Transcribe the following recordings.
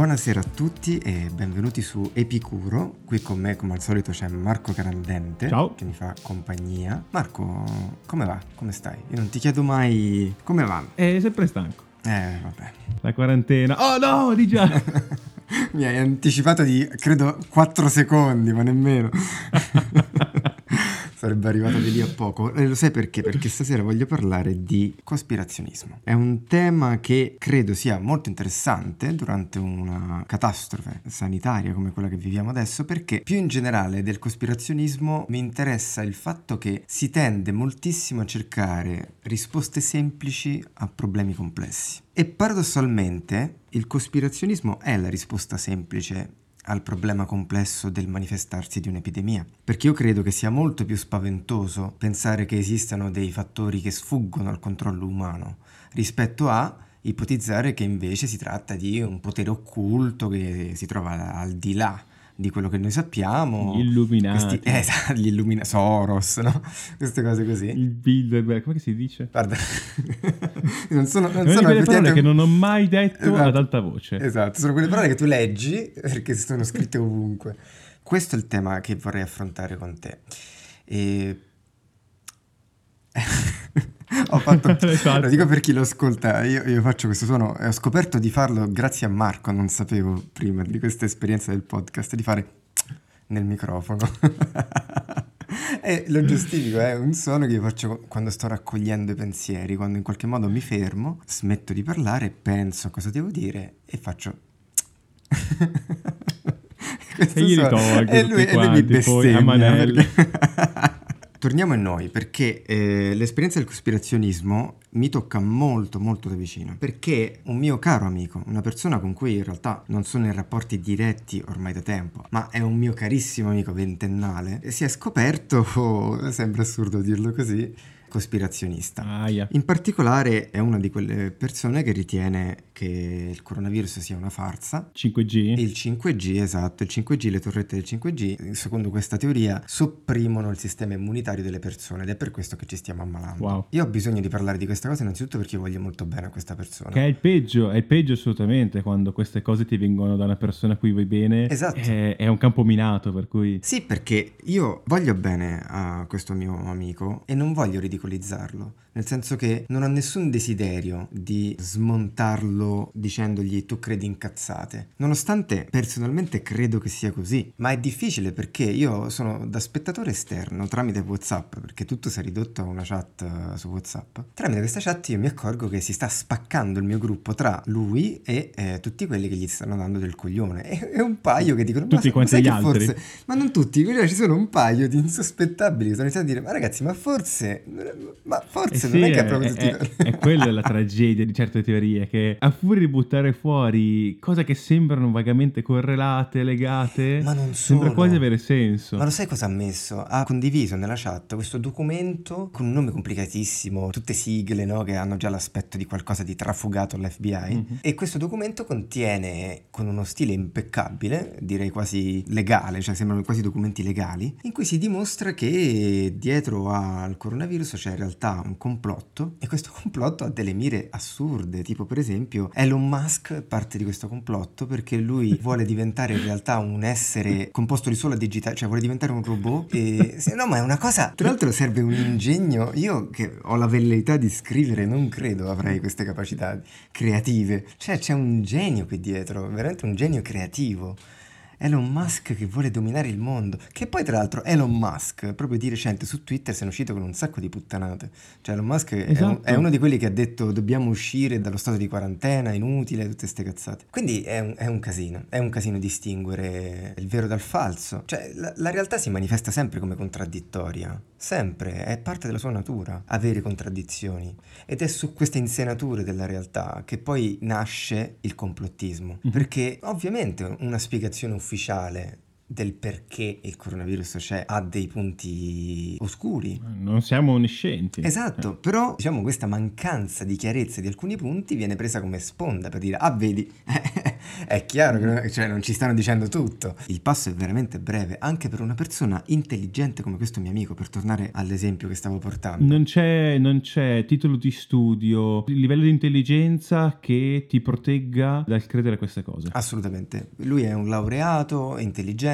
Buonasera a tutti e benvenuti su Epicuro. Qui con me, come al solito, c'è Marco Carandente Ciao. che mi fa compagnia. Marco, come va? Come stai? Io non ti chiedo mai come va. È sempre stanco. Eh, vabbè. La quarantena. Oh no, di già. mi hai anticipato di, credo, 4 secondi, ma nemmeno. Sarebbe arrivato di lì a poco. E lo sai perché? Perché stasera voglio parlare di cospirazionismo. È un tema che credo sia molto interessante durante una catastrofe sanitaria come quella che viviamo adesso, perché più in generale del cospirazionismo mi interessa il fatto che si tende moltissimo a cercare risposte semplici a problemi complessi. E paradossalmente il cospirazionismo è la risposta semplice al problema complesso del manifestarsi di un'epidemia, perché io credo che sia molto più spaventoso pensare che esistano dei fattori che sfuggono al controllo umano rispetto a ipotizzare che invece si tratta di un potere occulto che si trova al di là di quello che noi sappiamo. Gli illuminati. Questi, eh, esatto, gli illuminati, Soros, no? Queste cose così. Il Bilderberg, come si dice? Guarda, non sono, non sono quelle parole che non ho mai detto Esatto. ad alta voce. Esatto, sono quelle parole che tu leggi perché sono scritte ovunque. Questo è il tema che vorrei affrontare con te. E... ho fatto, lo dico per chi lo ascolta, io, io faccio questo suono e ho scoperto di farlo grazie a Marco, non sapevo prima di questa esperienza del podcast, di fare nel microfono. e lo giustifico, è un suono che io faccio quando sto raccogliendo i pensieri, quando in qualche modo mi fermo, smetto di parlare, penso a cosa devo dire e faccio... Questo E io li suono- e lui, e lui mi quanti, poi, a bestemmia. perché- Torniamo a noi perché eh, l'esperienza del cospirazionismo mi tocca molto molto da vicino perché un mio caro amico, una persona con cui in realtà non sono in rapporti diretti ormai da tempo, ma è un mio carissimo amico ventennale, si è scoperto, sembra assurdo dirlo così, cospirazionista. Aia. In particolare è una di quelle persone che ritiene che il coronavirus sia una farsa 5G? il 5G, esatto, il 5G, le torrette del 5G, secondo questa teoria, sopprimono il sistema immunitario delle persone ed è per questo che ci stiamo ammalando. Wow. Io ho bisogno di parlare di questa cosa innanzitutto perché io voglio molto bene a questa persona. Che è il peggio, è il peggio assolutamente quando queste cose ti vengono da una persona a cui vuoi bene. Esatto. È, è un campo minato, per cui... Sì, perché io voglio bene a questo mio amico e non voglio ridicolizzarlo, nel senso che non ho nessun desiderio di smontarlo dicendogli tu credi in cazzate, nonostante personalmente credo che sia così, ma è difficile perché io sono da spettatore esterno tramite WhatsApp, perché tutto si è ridotto a una chat eh, su WhatsApp. Tramite questa chat io mi accorgo che si sta spaccando il mio gruppo tra lui e eh, tutti quelli che gli stanno dando del coglione e, e un paio che dicono Tutti ma, quanti gli altri." forse ma non tutti, ci sono un paio di insospettabili che stanno iniziando a dire: Ma ragazzi, ma forse, ma forse Eh non sì, è che è, è proprio è- tutti. è quella la tragedia di certe teorie, che a furia di buttare fuori cose che sembrano vagamente correlate, legate, Ma non sembra sono. quasi avere senso. Ma lo sai cosa ha messo? Ha condiviso nella chat questo documento con un nome complicatissimo, tutte sigle no? che hanno già l'aspetto di qualcosa di trafugato all'FBI. Mhm. E questo documento contiene, con uno stile impeccabile, direi quasi legale, cioè sembrano quasi documenti legali, in cui si dimostra che dietro al coronavirus c'è in realtà un complotto e questo complotto ha delle mire assurde, tipo per esempio Elon Musk parte di questo complotto perché lui vuole diventare in realtà un essere composto di sola digitale, cioè vuole diventare un robot e se- no, ma è una cosa, tra l'altro serve un ingegno, io che ho la velleità di scrivere non credo avrei queste capacità creative, cioè c'è un genio qui dietro, veramente un genio creativo. Elon Musk che vuole dominare il mondo. Che poi, tra l'altro, Elon Musk, proprio di recente su Twitter, se ne è uscito con un sacco di puttanate. Cioè, Elon Musk è, un- Esatto. è uno di quelli che ha detto dobbiamo uscire dallo stato di quarantena, inutile, tutte ste cazzate. Quindi è un, è un casino. È un casino distinguere il vero dal falso. Cioè, la, la realtà si manifesta sempre come contraddittoria. Sempre. È parte della sua natura avere contraddizioni. Ed è su queste insenature della realtà che poi nasce il complottismo. Mhm. Perché ovviamente una spiegazione ufficiale ufficiale del perché il coronavirus c'è ha dei punti oscuri. Non siamo onniscienti. Esatto, però diciamo questa mancanza di chiarezza di alcuni punti viene presa come sponda per dire ah vedi è chiaro che cioè, non ci stanno dicendo tutto. Il passo è veramente breve, anche per una persona intelligente come questo mio amico, per tornare all'esempio che stavo portando. Non c'è, non c'è titolo di studio, livello di intelligenza che ti protegga dal credere a queste cose. Assolutamente. Lui è un laureato, è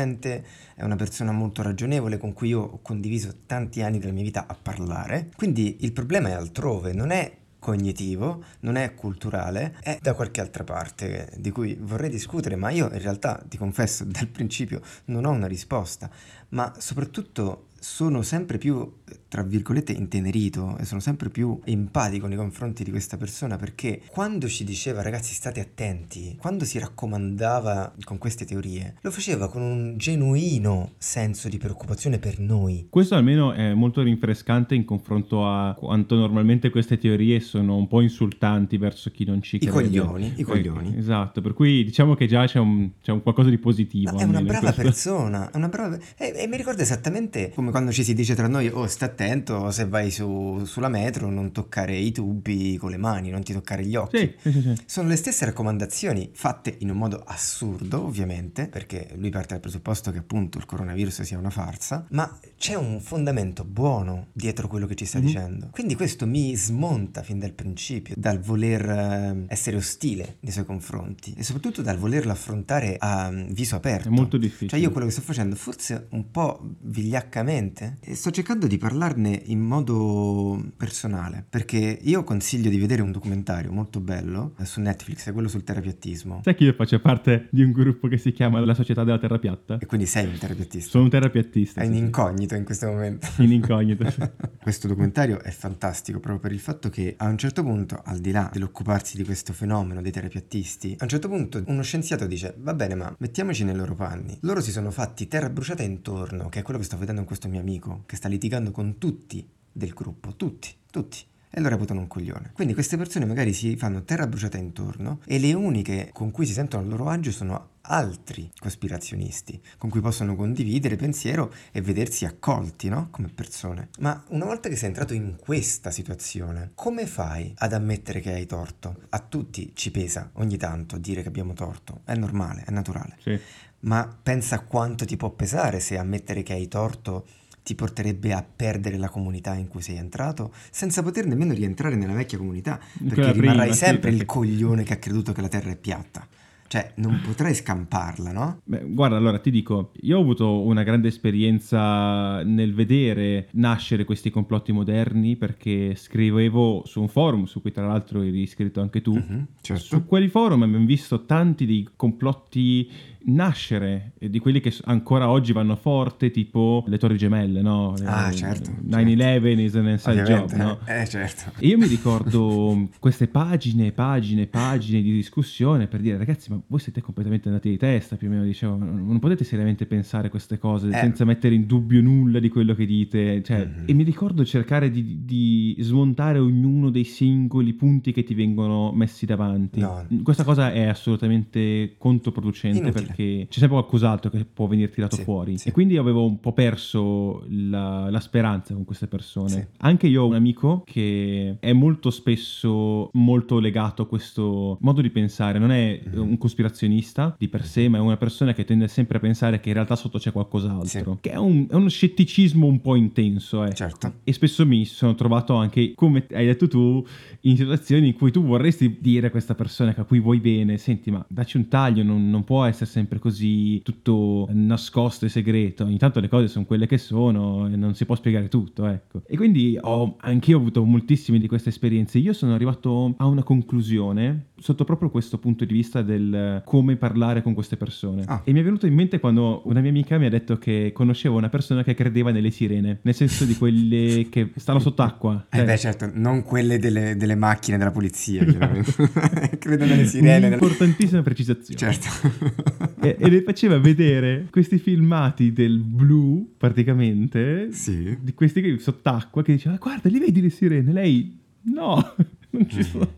intelligente, è una persona molto ragionevole con cui io ho condiviso tanti anni della mia vita a parlare. Quindi il problema è altrove, non è cognitivo, non è culturale, è da qualche altra parte di cui vorrei discutere, ma io in realtà ti confesso dal principio non ho una risposta, ma soprattutto sono sempre più, tra virgolette, intenerito e sono sempre più empatico nei confronti di questa persona perché quando ci diceva ragazzi state attenti, quando si raccomandava con queste teorie, lo faceva con un genuino senso di preoccupazione per noi. Questo almeno è molto rinfrescante in confronto a quanto normalmente queste teorie sono un po' insultanti verso chi non ci crede. I coglioni, i coglioni. Esatto, per cui diciamo che già c'è un, c'è un qualcosa di positivo. Ma è una brava persona, è una brava... E, e mi ricorda esattamente come quando ci si dice tra noi, oh sta attento se vai su, sulla metro non toccare i tubi con le mani, non ti toccare gli occhi. Sì, sì, sì. Sono le stesse raccomandazioni fatte in un modo assurdo, ovviamente, perché lui parte dal presupposto che appunto il coronavirus sia una farsa, ma c'è un fondamento buono dietro quello che ci sta mm-hmm. dicendo. Quindi questo mi smonta fin dal principio, dal voler eh, essere ostile nei suoi confronti e soprattutto dal volerlo affrontare a mm, viso aperto. È molto difficile. Cioè io quello che sto facendo, forse un po' vigliaccamente, sto cercando di parlarne in modo personale, perché io consiglio di vedere un documentario molto bello eh, su Netflix, è quello sul terapiattismo. Sai che io faccio parte di un gruppo che si chiama La Società della Terra Piatta? E quindi sei un terapiattista? Sono un terapiattista. È in incognito in questo momento. In incognito. questo documentario è fantastico proprio per il fatto che a un certo punto, al di là dell'occuparsi di questo fenomeno dei terapiattisti, a un certo punto uno scienziato dice, va bene ma mettiamoci nei loro panni. Loro si sono fatti terra bruciata intorno, che è quello che sto vedendo in questo mio amico che sta litigando con tutti del gruppo, tutti, tutti e lo reputano un coglione. Quindi queste persone magari si fanno terra bruciata intorno e le uniche con cui si sentono a loro agio sono altri cospirazionisti con cui possono condividere pensiero e vedersi accolti, no? Come persone. Ma una volta che sei entrato in questa situazione, come fai ad ammettere che hai torto? A tutti ci pesa ogni tanto dire che abbiamo torto, è normale, è naturale. Sì. Ma pensa quanto ti può pesare se ammettere che hai torto ti porterebbe a perdere la comunità in cui sei entrato, senza poter nemmeno rientrare nella vecchia comunità, perché rimarrai sempre il coglione che ha creduto che la Terra è piatta. Cioè, non potrai scamparla, no? Beh, guarda, allora ti dico, io ho avuto una grande esperienza nel vedere nascere questi complotti moderni perché scrivevo su un forum su cui tra l'altro eri iscritto anche tu. Uh-huh, certo. Su quelli forum abbiamo visto tanti dei complotti nascere di quelli che ancora oggi vanno forte, tipo le Torri Gemelle, no? Ah, certo. 9-11 certo. is an inside job, no? Eh, certo. E io mi ricordo queste pagine, pagine, pagine di discussione per dire, ragazzi, ma voi siete completamente andati di testa, più o meno dicevo, non potete seriamente pensare queste cose eh. senza mettere in dubbio nulla di quello che dite. Cioè, mm-hmm. E mi ricordo cercare di, di, smontare ognuno dei singoli punti che ti vengono messi davanti. No. Questa cosa è assolutamente controproducente Inutile. perché c'è sempre qualcos'altro che può venire tirato sì, fuori. Sì. E quindi avevo un po' perso la, la speranza con queste persone. Sì. Anche io ho un amico che è molto spesso molto legato a questo modo di pensare. Non è mm-hmm. un cospirazionista di per sé, ma è una persona che tende sempre a pensare che in realtà sotto c'è qualcos'altro. Che è, un, è, uno scetticismo un po' intenso. Ecco. Certo. E spesso mi sono trovato anche, come hai detto tu, in situazioni in cui tu vorresti dire a questa persona a cui vuoi bene, senti, ma dacci un taglio, non, non può essere sempre così tutto nascosto e segreto. Ogni tanto le cose sono quelle che sono e non si può spiegare tutto, ecco. E quindi ho anch'io ho avuto moltissime di queste esperienze. Io sono arrivato a una conclusione sotto proprio questo punto di vista del come parlare con queste persone. Ah. E mi è venuto in mente quando una mia amica mi ha detto che conoscevo una persona che credeva nelle sirene, nel senso di quelle che stanno sott'acqua. Eh cioè... beh certo, non quelle delle, delle macchine della polizia, credo nelle sirene. Un'importantissima precisazione. Certo e, e, le faceva vedere questi filmati del blu, praticamente, sì. di questi qui sott'acqua, che diceva, guarda, li vedi le sirene? Lei, no, non ci sono.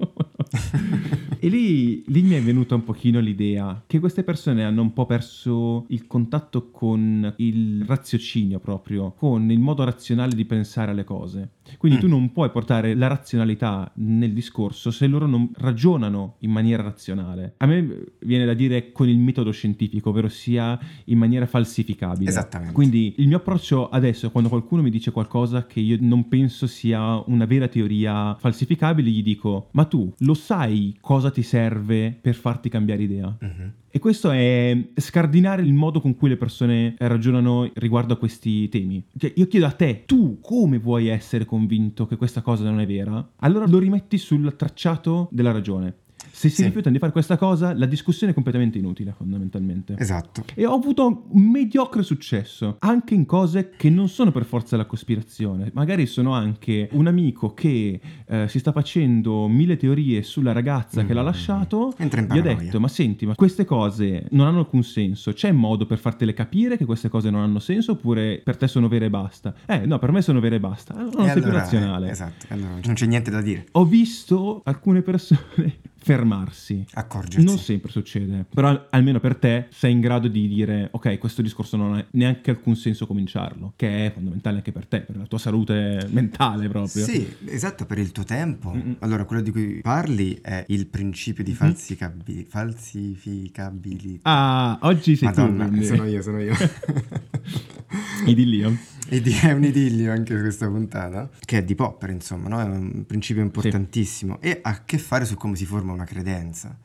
E lì, lì mi è venuta un pochino l'idea che queste persone hanno un po' perso il contatto con il raziocinio proprio, con il modo razionale di pensare alle cose. Quindi mm. tu non puoi portare la razionalità nel discorso se loro non ragionano in maniera razionale. A me viene da dire con il metodo scientifico, ovvero sia in maniera falsificabile. Esattamente. Quindi il mio approccio adesso, quando qualcuno mi dice qualcosa che io non penso sia una vera teoria falsificabile, gli dico, ma tu lo sai cosa ti serve per farti cambiare idea? Mm-hmm. E questo è scardinare il modo con cui le persone ragionano riguardo a questi temi. Cioè, io chiedo a te, tu come vuoi essere convinto che questa cosa non è vera? Allora lo rimetti sul tracciato della ragione. Se si sì. rifiutano di fare questa cosa, la discussione è completamente inutile, fondamentalmente. Esatto. E ho avuto un mediocre successo, anche in cose che non sono per forza la cospirazione. Magari sono anche un amico che eh, si sta facendo mille teorie sulla ragazza mm. che l'ha mm. lasciato. Entra in Gli ho detto, ma senti, ma queste cose non hanno alcun senso. C'è modo per fartele capire che queste cose non hanno senso oppure per te sono vere e basta? Eh, no, per me sono vere e basta. Non e sei allora, più razionale. Eh, esatto, allora, non c'è niente da dire. Ho visto alcune persone fermarsi. Accorgersi. Non sempre succede, però almeno per te sei in grado di dire ok, questo discorso non ha neanche alcun senso cominciarlo, che è fondamentale anche per te, per la tua salute mentale proprio. Sì, esatto, per il tuo tempo. Mm-mm. Allora, quello di cui parli è il principio di falsicabi- falsificabilità. Ah, oggi sei Madonna, tu. Quindi. sono io, sono io. Idillio. È un idillio anche questa puntata, che è di Popper, insomma, no? è un principio importantissimo sì. e ha a che fare su come si forma una credenza,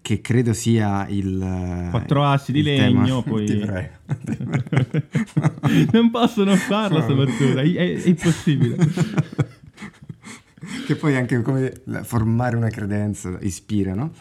che credo sia il... Quattro assi di legno, tema. poi... Ti prego. non posso non farlo stamattina, è, è impossibile. che poi anche come formare una credenza ispira, no?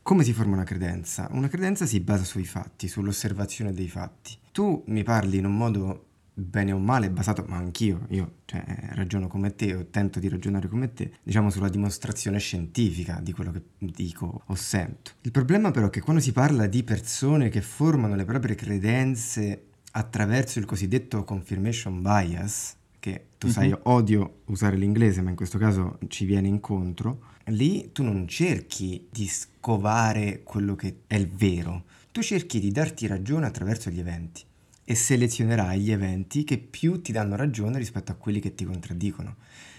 Come si forma una credenza? Una credenza si basa sui fatti, sull'osservazione dei fatti. Tu mi parli in un modo bene o male basato, ma anch'io, io cioè, ragiono come te o tento di ragionare come te, diciamo sulla dimostrazione scientifica di quello che dico o sento. Il problema però è che quando si parla di persone che formano le proprie credenze attraverso il cosiddetto confirmation bias, che tu sai mm-hmm. odio usare l'inglese, ma in questo caso ci viene incontro, lì tu non cerchi di scovare quello che è il vero, tu cerchi di darti ragione attraverso gli eventi e selezionerai gli eventi che più ti danno ragione rispetto a quelli che ti contraddicono.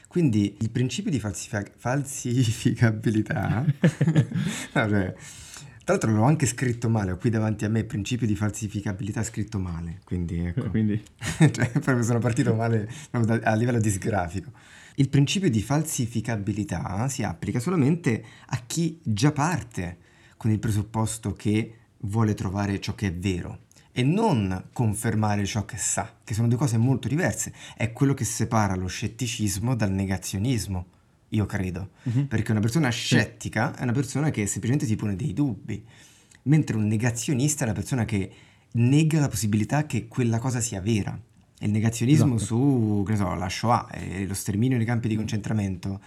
Quindi il principio di falsific- falsificabilità, no, cioè, tra l'altro l'ho anche scritto male, ho qui davanti a me il principio di falsificabilità scritto male, quindi ecco. quindi... cioè, proprio sono partito male a livello disgrafico. Il principio di falsificabilità si applica solamente a chi già parte con il presupposto che vuole trovare ciò che è vero e non confermare ciò che sa, che sono due cose molto diverse. È quello che separa lo scetticismo dal negazionismo, io credo. Uh-huh. Perché una persona scettica è una persona che semplicemente si pone dei dubbi, mentre un negazionista è una persona che nega la possibilità che quella cosa sia vera. Il negazionismo esatto. su, che so, la Shoah e lo sterminio nei campi di concentramento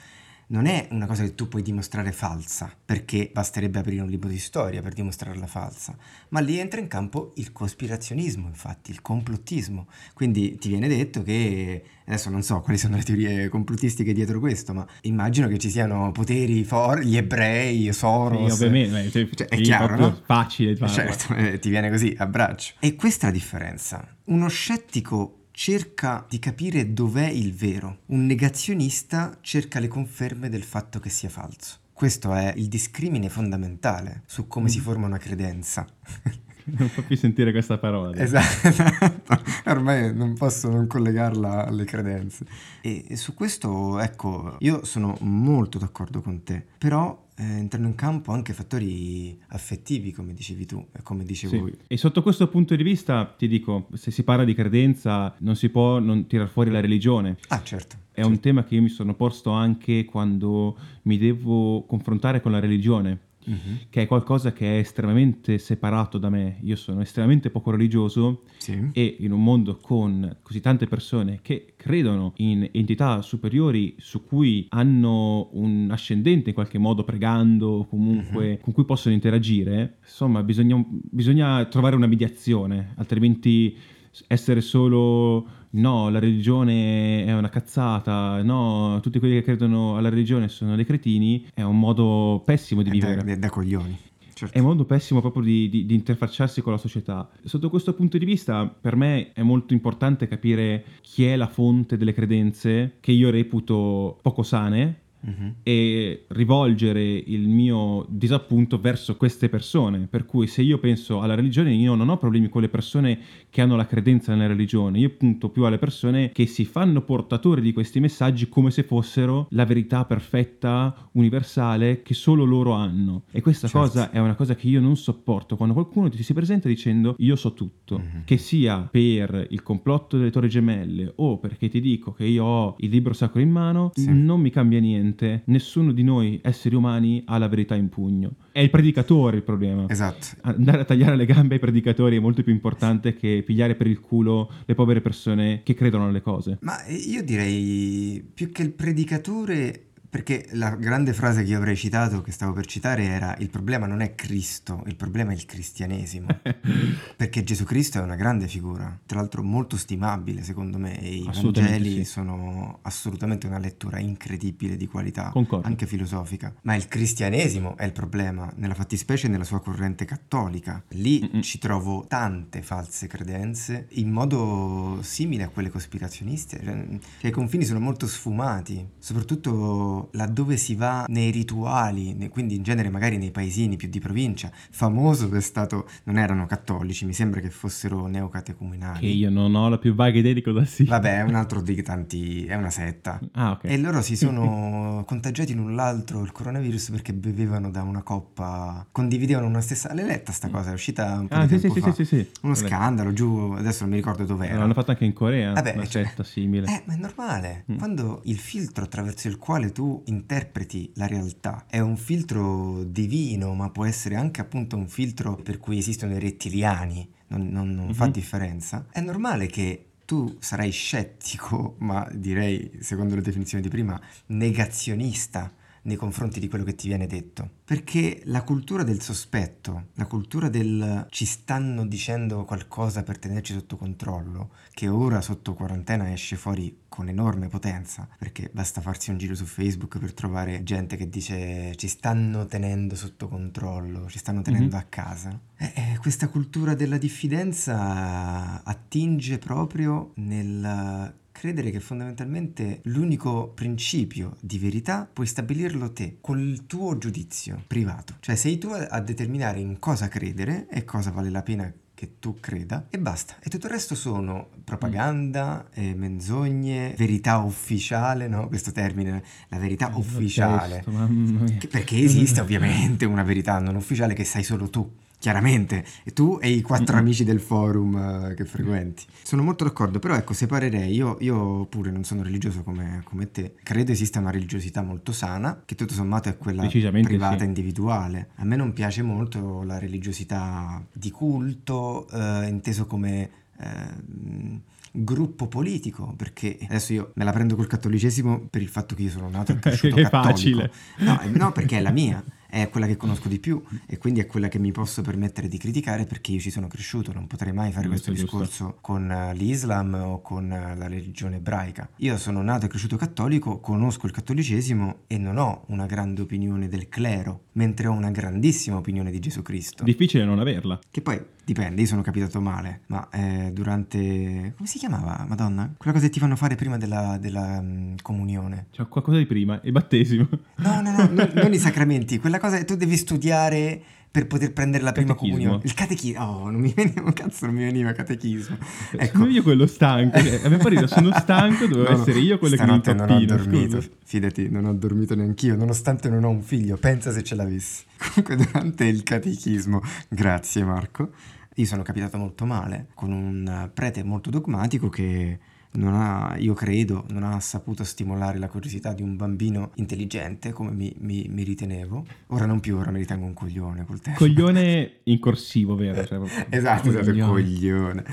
non è una cosa che tu puoi dimostrare falsa, perché basterebbe aprire un libro di storia per dimostrarla falsa, ma lì entra in campo il cospirazionismo, infatti, il complottismo. Quindi ti viene detto che, adesso non so quali sono le teorie complottistiche dietro questo, ma immagino che ci siano poteri forti, gli ebrei, Soros. Sì, ovviamente, cioè, cioè, è chiaro, no? Facile di Certo, eh, ti viene così, abbraccio. E questa è la differenza. Uno scettico cerca di capire dov'è il vero, un negazionista cerca le conferme del fatto che sia falso. Questo è il discrimine fondamentale su come mm. si forma una credenza. Non fa più sentire questa parola. Esatto, ormai non posso non collegarla alle credenze. E su questo, ecco, io sono molto d'accordo con te, però eh, entrano in campo anche fattori affettivi, come dicevi tu e come dicevo sì. E sotto questo punto di vista ti dico, se si parla di credenza non si può non tirare fuori la religione. Ah, certo. È certo. un tema che io mi sono posto anche quando mi devo confrontare con la religione mm-hmm. che è qualcosa che è estremamente separato da me. Io sono estremamente poco religioso sì. e in un mondo con così tante persone che credono in entità superiori su cui hanno un ascendente in qualche modo pregando, comunque mm-hmm. con cui possono interagire, insomma bisogna, bisogna trovare una mediazione, altrimenti essere solo no, la religione è una cazzata, no, tutti quelli che credono alla religione sono dei cretini, è un modo pessimo di È vivere. da, da- da coglioni. Certo. È un modo pessimo proprio di, di- di interfacciarsi con la società. Sotto questo punto di vista, per me è molto importante capire chi è la fonte delle credenze che io reputo poco sane Mhm. e rivolgere il mio disappunto verso queste persone. Per cui se io penso alla religione, io non ho problemi con le persone che hanno la credenza nella religione, io punto più alle persone che si fanno portatori di questi messaggi come se fossero la verità perfetta, universale, che solo loro hanno. E questa Certo. cosa è una cosa che io non sopporto quando qualcuno ti si presenta dicendo io so tutto, Mhm. che sia per il complotto delle torri gemelle o perché ti dico che io ho il libro sacro in mano, Sì. non mi cambia niente. Nessuno di noi esseri umani ha la verità in pugno. È il predicatore il problema. Esatto. Andare a tagliare le gambe ai predicatori è molto più importante che pigliare per il culo le povere persone che credono alle cose. Ma io direi più che il predicatore, perché la grande frase che io avrei citato, che stavo per citare, era il problema non è Cristo, il problema è il cristianesimo. Perché Gesù Cristo è una grande figura, tra l'altro molto stimabile secondo me, e i Vangeli sì. sono assolutamente una lettura incredibile di qualità, Concordo. anche filosofica. Ma il cristianesimo è il problema, nella fattispecie nella sua corrente cattolica. Lì Mm-mm. ci trovo tante false credenze in modo simile a quelle cospirazioniste, cioè, cioè, i confini sono molto sfumati, soprattutto laddove si va nei rituali, ne- quindi in genere magari nei paesini più di provincia. Famoso è stato, non erano cattolici, mi sembra che fossero neocatecumenali. Che io non ho la più vaga idea di cosa sia. Vabbè, è un altro dei tanti, è una setta. Ah, ok. E loro si sono contagiati l'un l'altro il coronavirus perché bevevano da una coppa, condividevano una stessa... L'hai letta sta cosa? È uscita un po' Ah, di sì, tempo sì, fa. sì, sì, sì. Uno Vabbè. scandalo giù, adesso non mi ricordo dove era. L'hanno fatto anche in Corea, Vabbè, una cioè- setta simile. Eh, ma è normale. Mm. Quando il filtro attraverso il quale tu interpreti la realtà. È un filtro divino, ma può essere anche appunto un filtro per cui esistono i rettiliani, non, non- non fa Mhm. differenza, è normale che tu sarai scettico, ma direi, secondo le definizioni di prima, negazionista nei confronti di quello che ti viene detto. Perché la cultura del sospetto, la cultura del ci stanno dicendo qualcosa per tenerci sotto controllo, che ora sotto quarantena esce fuori con enorme potenza, perché basta farsi un giro su Facebook per trovare gente che dice ci stanno tenendo sotto controllo, ci stanno tenendo Mhm. a casa. Eh, eh, questa cultura della diffidenza attinge proprio nel credere che fondamentalmente l'unico principio di verità puoi stabilirlo te col tuo giudizio privato. Cioè sei tu a determinare in cosa credere e cosa vale la pena che tu creda e basta. E tutto il resto sono propaganda, eh, menzogne, verità ufficiale, no? Questo termine, la verità ufficiale. Mamma mia. Che- Perché esiste ovviamente una verità non ufficiale che sai solo tu, chiaramente, e tu e i quattro Mm-mm. amici del forum eh, che frequenti. Sono molto d'accordo, però ecco, separerei, io, io pure non sono religioso come, come te, credo esista una religiosità molto sana, che tutto sommato è quella privata, sì. individuale. A me non piace molto la religiosità di culto, eh, inteso come... ehm, gruppo politico perché adesso io me la prendo col cattolicesimo per il fatto che io sono nato e cresciuto è cattolico facile. No, eh, no, perché è la mia, è quella che conosco di più e quindi è quella che mi posso permettere di criticare perché io ci sono cresciuto, non potrei mai fare questo discorso con eh, l'Islam o con eh, la religione ebraica. Io sono nato e cresciuto cattolico, conosco il cattolicesimo e non ho una grande opinione del clero, mentre ho una grandissima opinione di Gesù Cristo. Difficile non averla. Che poi dipende, io sono capitato male, ma eh, durante... come si chiamava, Madonna? Quella cosa che ti fanno fare prima della, della, mm, comunione. C'è qualcosa di prima, il battesimo. No, no, no, no, non i sacramenti, quella cosa che tu devi studiare per poter prendere la prima Catechismo. comunione. Il catechismo. Oh, non mi veniva, cazzo, non mi veniva catechismo. Ecco. Sono io quello stanco. cioè, abbiamo parlato, sono stanco, dovevo No, essere io quello che mi non ho dormito, scusa. fidati, non ho dormito neanch'io, nonostante non ho un figlio, pensa se ce l'avessi. Comunque durante il catechismo, grazie Marco, io sono capitato molto male con un prete molto dogmatico che non ha, io credo, non ha saputo stimolare la curiosità di un bambino intelligente come mi, mi- mi ritenevo. Ora non più, ora mi ritengo un coglione col tempo. Coglione in corsivo, vero? Cioè, Esatto, esatto, coglione. coglione.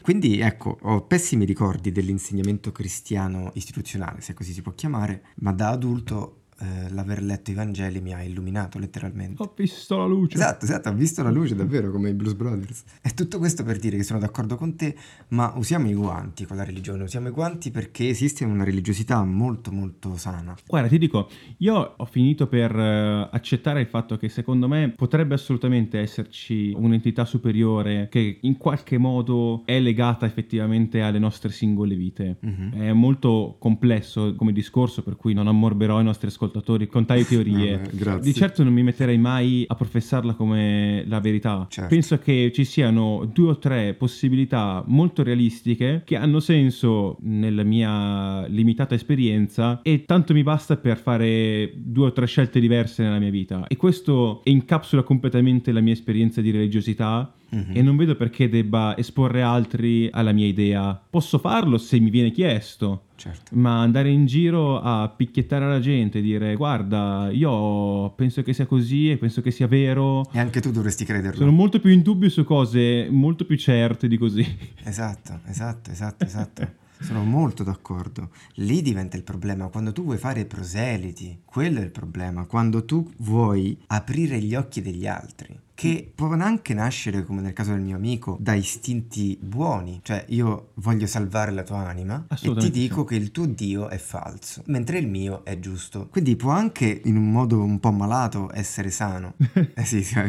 Quindi ecco, ho pessimi ricordi dell'insegnamento cristiano istituzionale, se così si può chiamare, ma da adulto eh, l'aver letto i Vangeli mi ha illuminato letteralmente. Ho visto la luce. Esatto, esatto, ho visto la luce davvero come i Blues Brothers. E tutto questo per dire che sono d'accordo con te, ma usiamo i guanti con la religione, usiamo i guanti perché esiste una religiosità molto molto sana. Guarda, ti dico, io ho finito per uh, accettare il fatto che secondo me potrebbe assolutamente esserci un'entità superiore che in qualche modo è legata effettivamente alle nostre singole vite. Mm-hmm. È molto complesso come discorso, per cui non ammorberò i nostri ascoltatori con tali teorie. Vabbè, Di certo non mi metterei mai a professarla come la verità. Certo. Penso che ci siano due o tre possibilità molto realistiche che hanno senso nella mia limitata esperienza e tanto mi basta per fare due o tre scelte diverse nella mia vita. E questo incapsula completamente la mia esperienza di religiosità Mm-hmm. e non vedo perché debba esporre altri alla mia idea. Posso farlo se mi viene chiesto. Certo. Ma andare in giro a picchiettare la gente e dire guarda, io penso che sia così e penso che sia vero. E anche tu dovresti crederlo. Sono molto più in dubbio su cose molto più certe di così. Esatto, esatto, esatto, esatto. Sono molto d'accordo. Lì diventa il problema. Quando tu vuoi fare proseliti, quello è il problema. Quando tu vuoi aprire gli occhi degli altri che possono anche nascere, come nel caso del mio amico, da istinti buoni. Cioè, io voglio salvare la tua anima e ti dico che il tuo Dio è falso, mentre il mio è giusto. Quindi può anche, in un modo un po' malato, essere sano. eh sì, sì,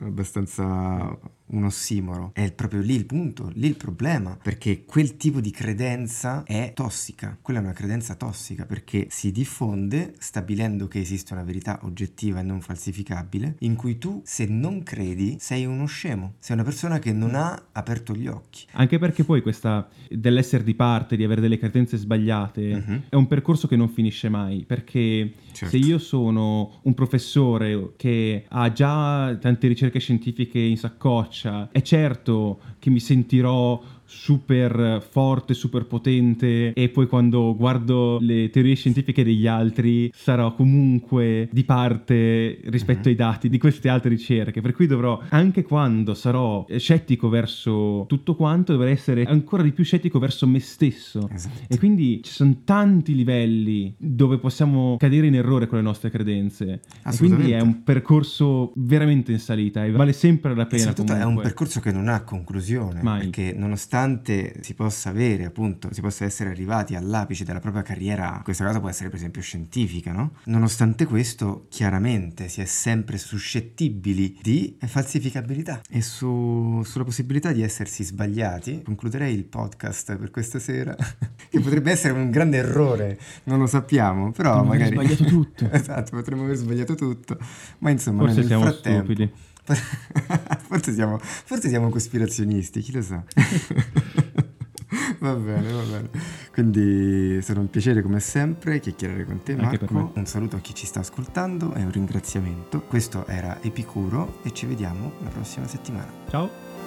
abbastanza un ossimoro. È proprio lì il punto, lì il problema, perché quel tipo di credenza è tossica. Quella è una credenza tossica perché si diffonde stabilendo che esiste una verità oggettiva e non falsificabile, in cui tu, se non credi, sei uno scemo, sei una persona che non ha aperto gli occhi. Anche perché poi questa dell'essere di parte, di avere delle credenze sbagliate, Mhm. è un percorso che non finisce mai, perché Certo. se io sono un professore che ha già tante ricerche scientifiche in saccoccia, è certo che mi sentirò super forte, super potente e poi quando guardo le teorie scientifiche degli altri sarò comunque di parte rispetto Mhm. ai dati di queste altre ricerche, per cui dovrò anche quando sarò scettico verso tutto quanto dovrei essere ancora di più scettico verso me stesso. Esatto. E quindi ci sono tanti livelli dove possiamo cadere in errore con le nostre credenze. E quindi è un percorso veramente in salita e vale sempre la E pena. soprattutto è un percorso che non ha conclusione, Mai. perché nonostante si possa avere, appunto, si possa essere arrivati all'apice della propria carriera, questa cosa può essere per esempio scientifica, no? Nonostante questo, chiaramente si è sempre suscettibili di falsificabilità e su- sulla possibilità di essersi sbagliati. Concluderei il podcast per questa sera, che potrebbe essere un grande errore, non lo sappiamo, però Potremmo aver magari... sbagliato tutto. esatto, potremmo aver sbagliato tutto, ma insomma, Forse nel siamo frattempo... stupidi. forse, siamo, forse siamo cospirazionisti, chi lo sa. va bene, va bene. Quindi è stato un piacere come sempre chiacchierare con te, Marco. Un saluto a chi ci sta ascoltando e un ringraziamento. Questo era Epicuro e ci vediamo la prossima settimana. Ciao.